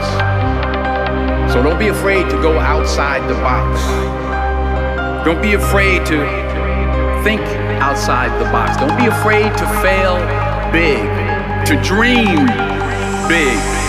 box. So don't be afraid to go outside the box. Don't be afraid to think outside the box. Don't be afraid to fail big, to dream big.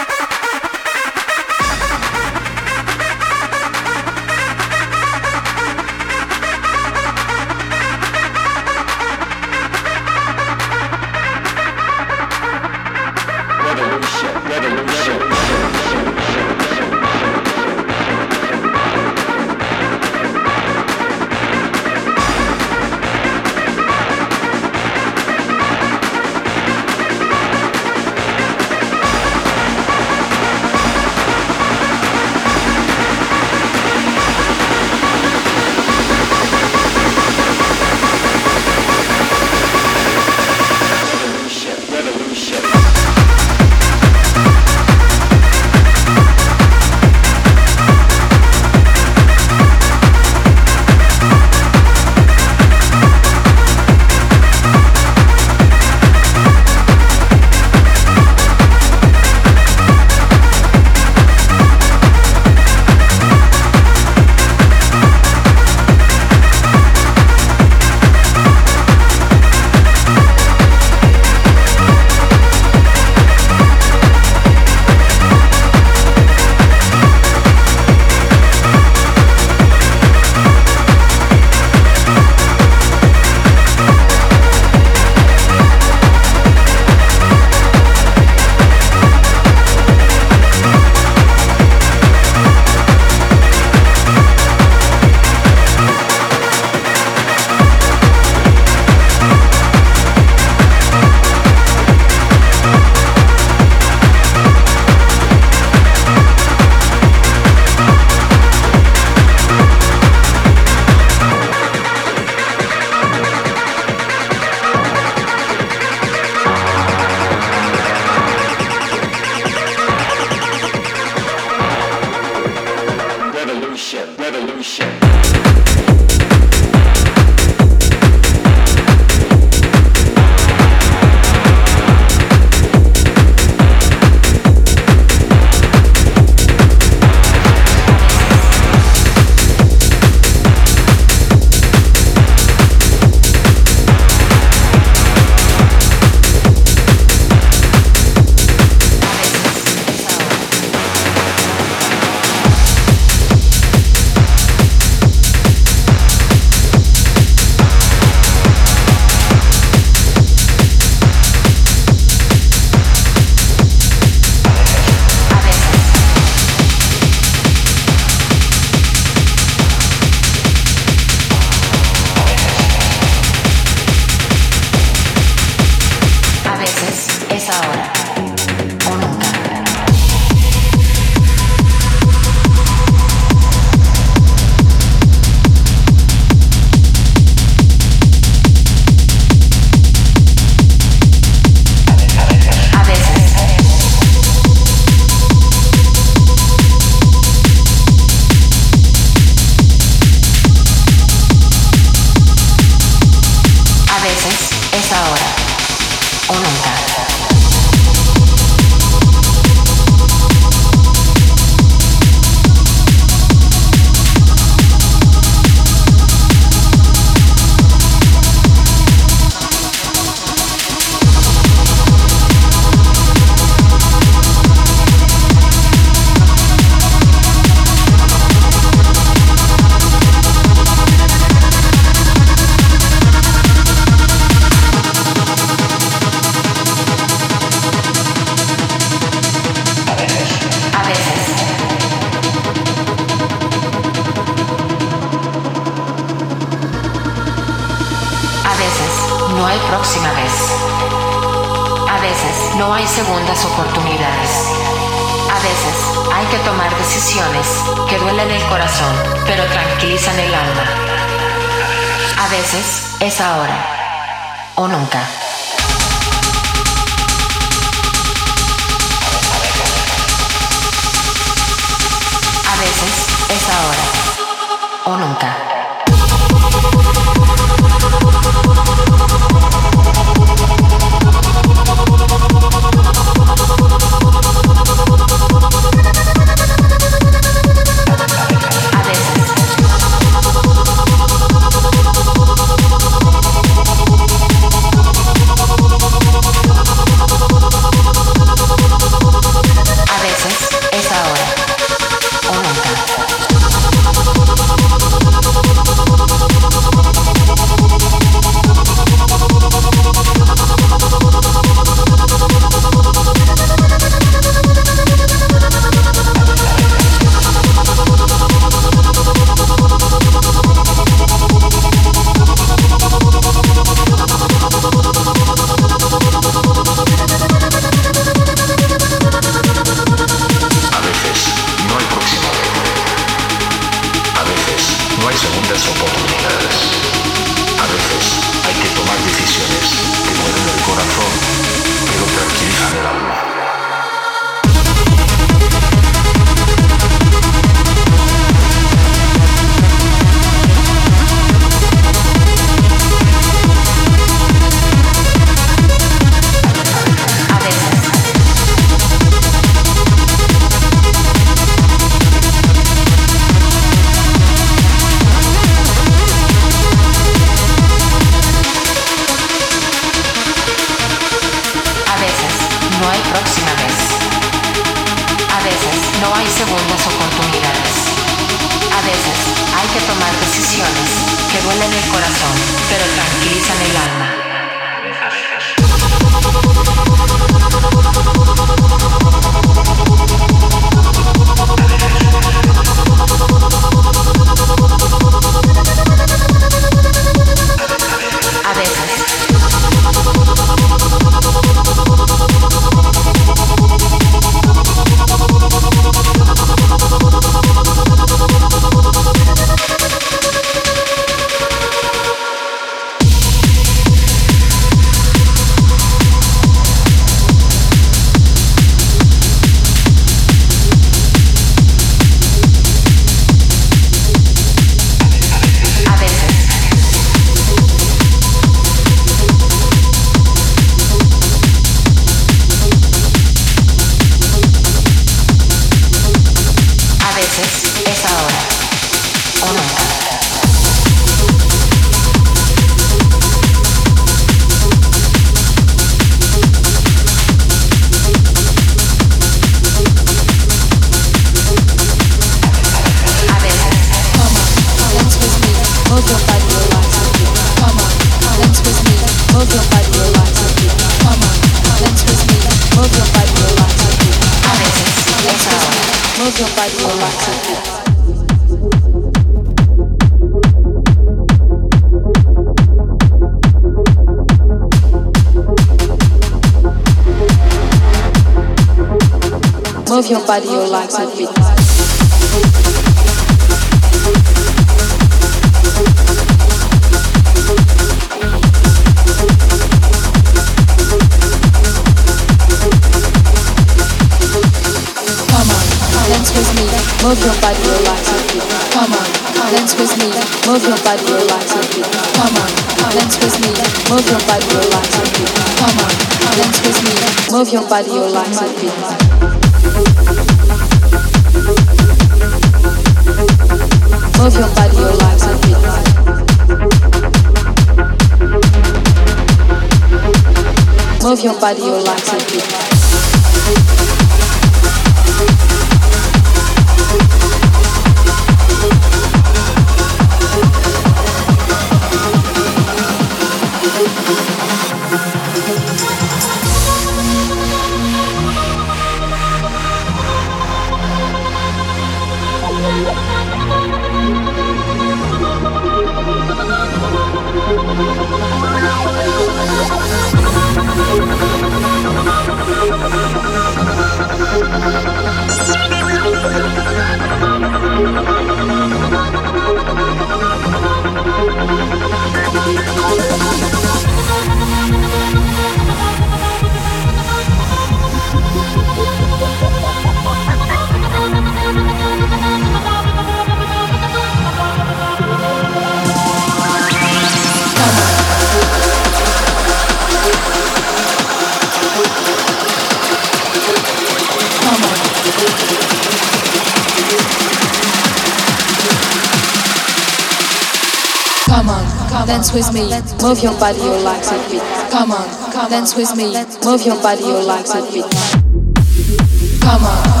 Dance with me, move your body, your legs a bit. Come on, dance with me, move your body, your legs a bit. Come on.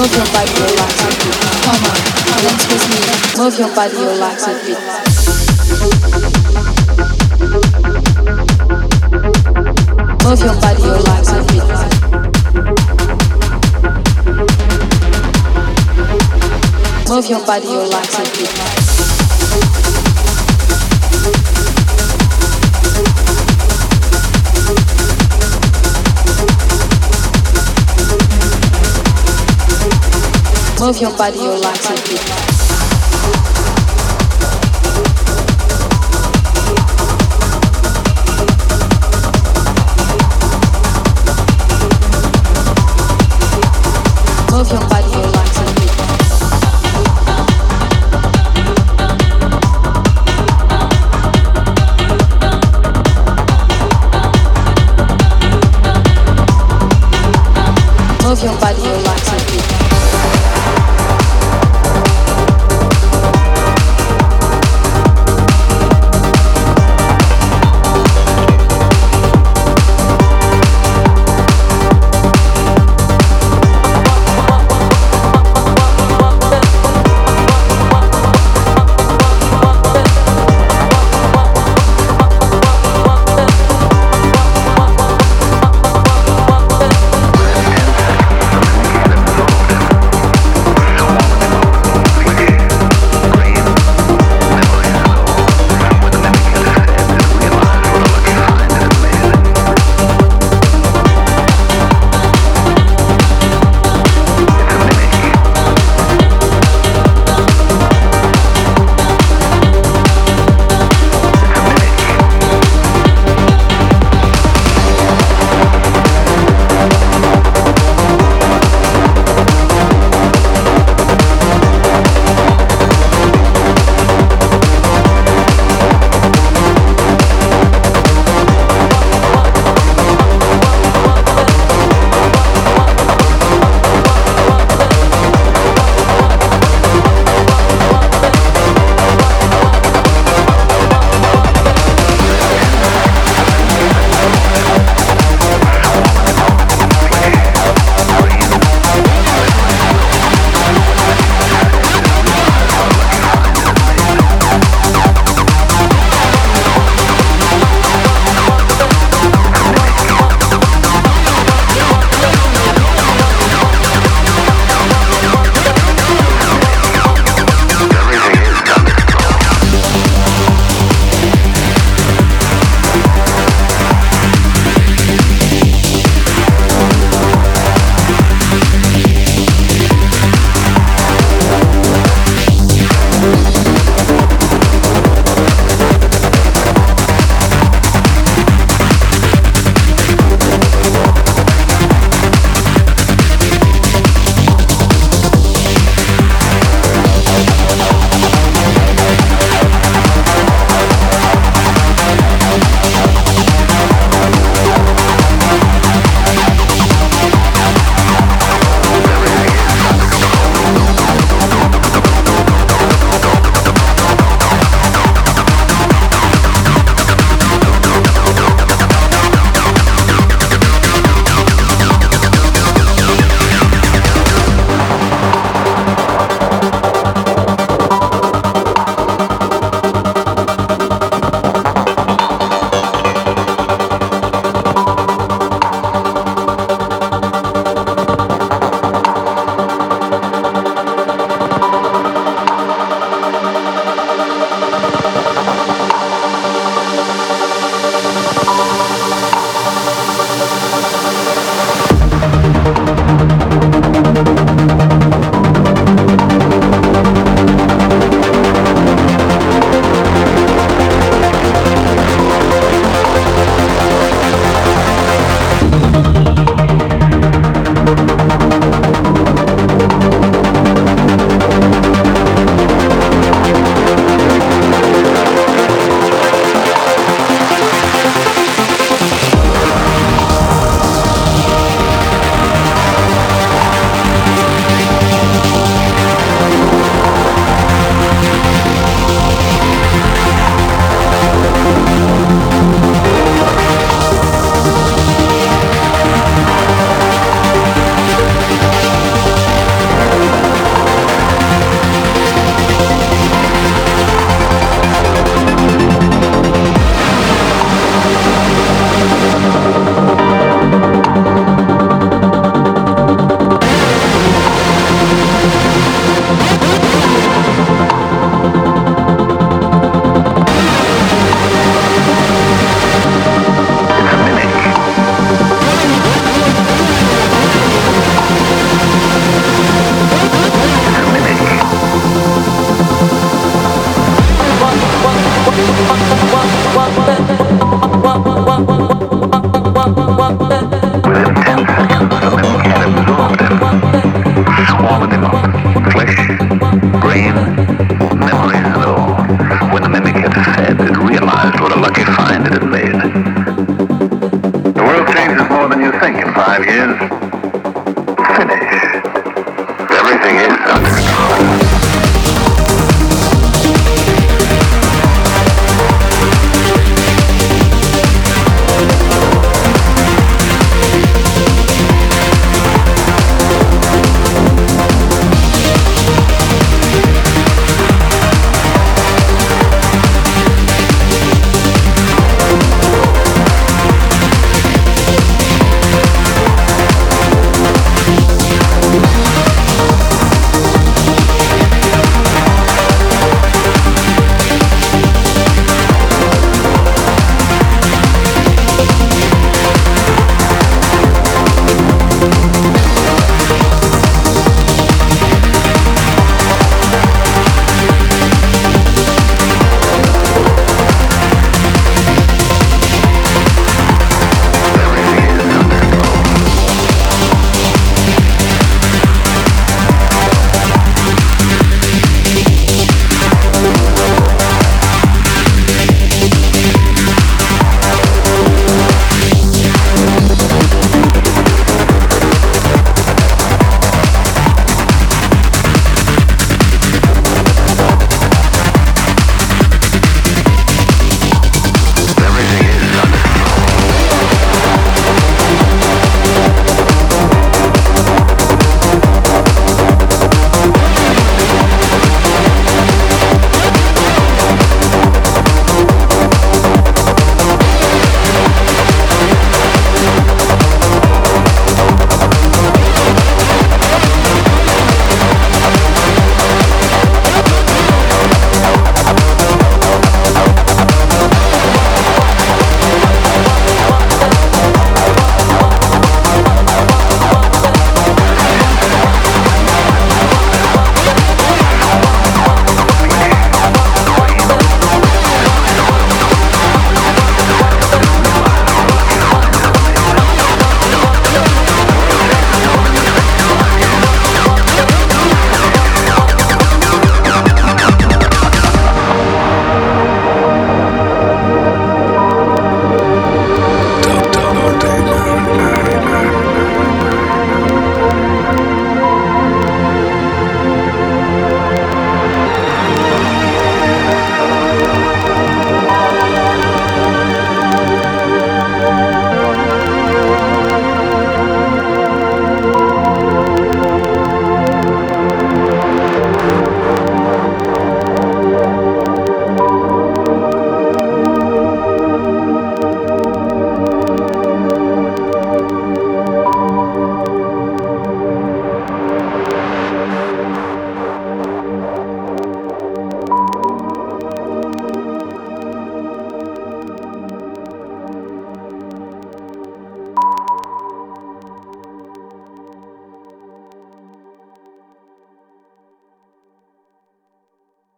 Move your body, relax a bit. Come on, dance with me, move your body, relax a bit. Move your body, relax a bit. Move your body, relax a bit. Move your body, relax a bit. Move your body, bit. Move your body,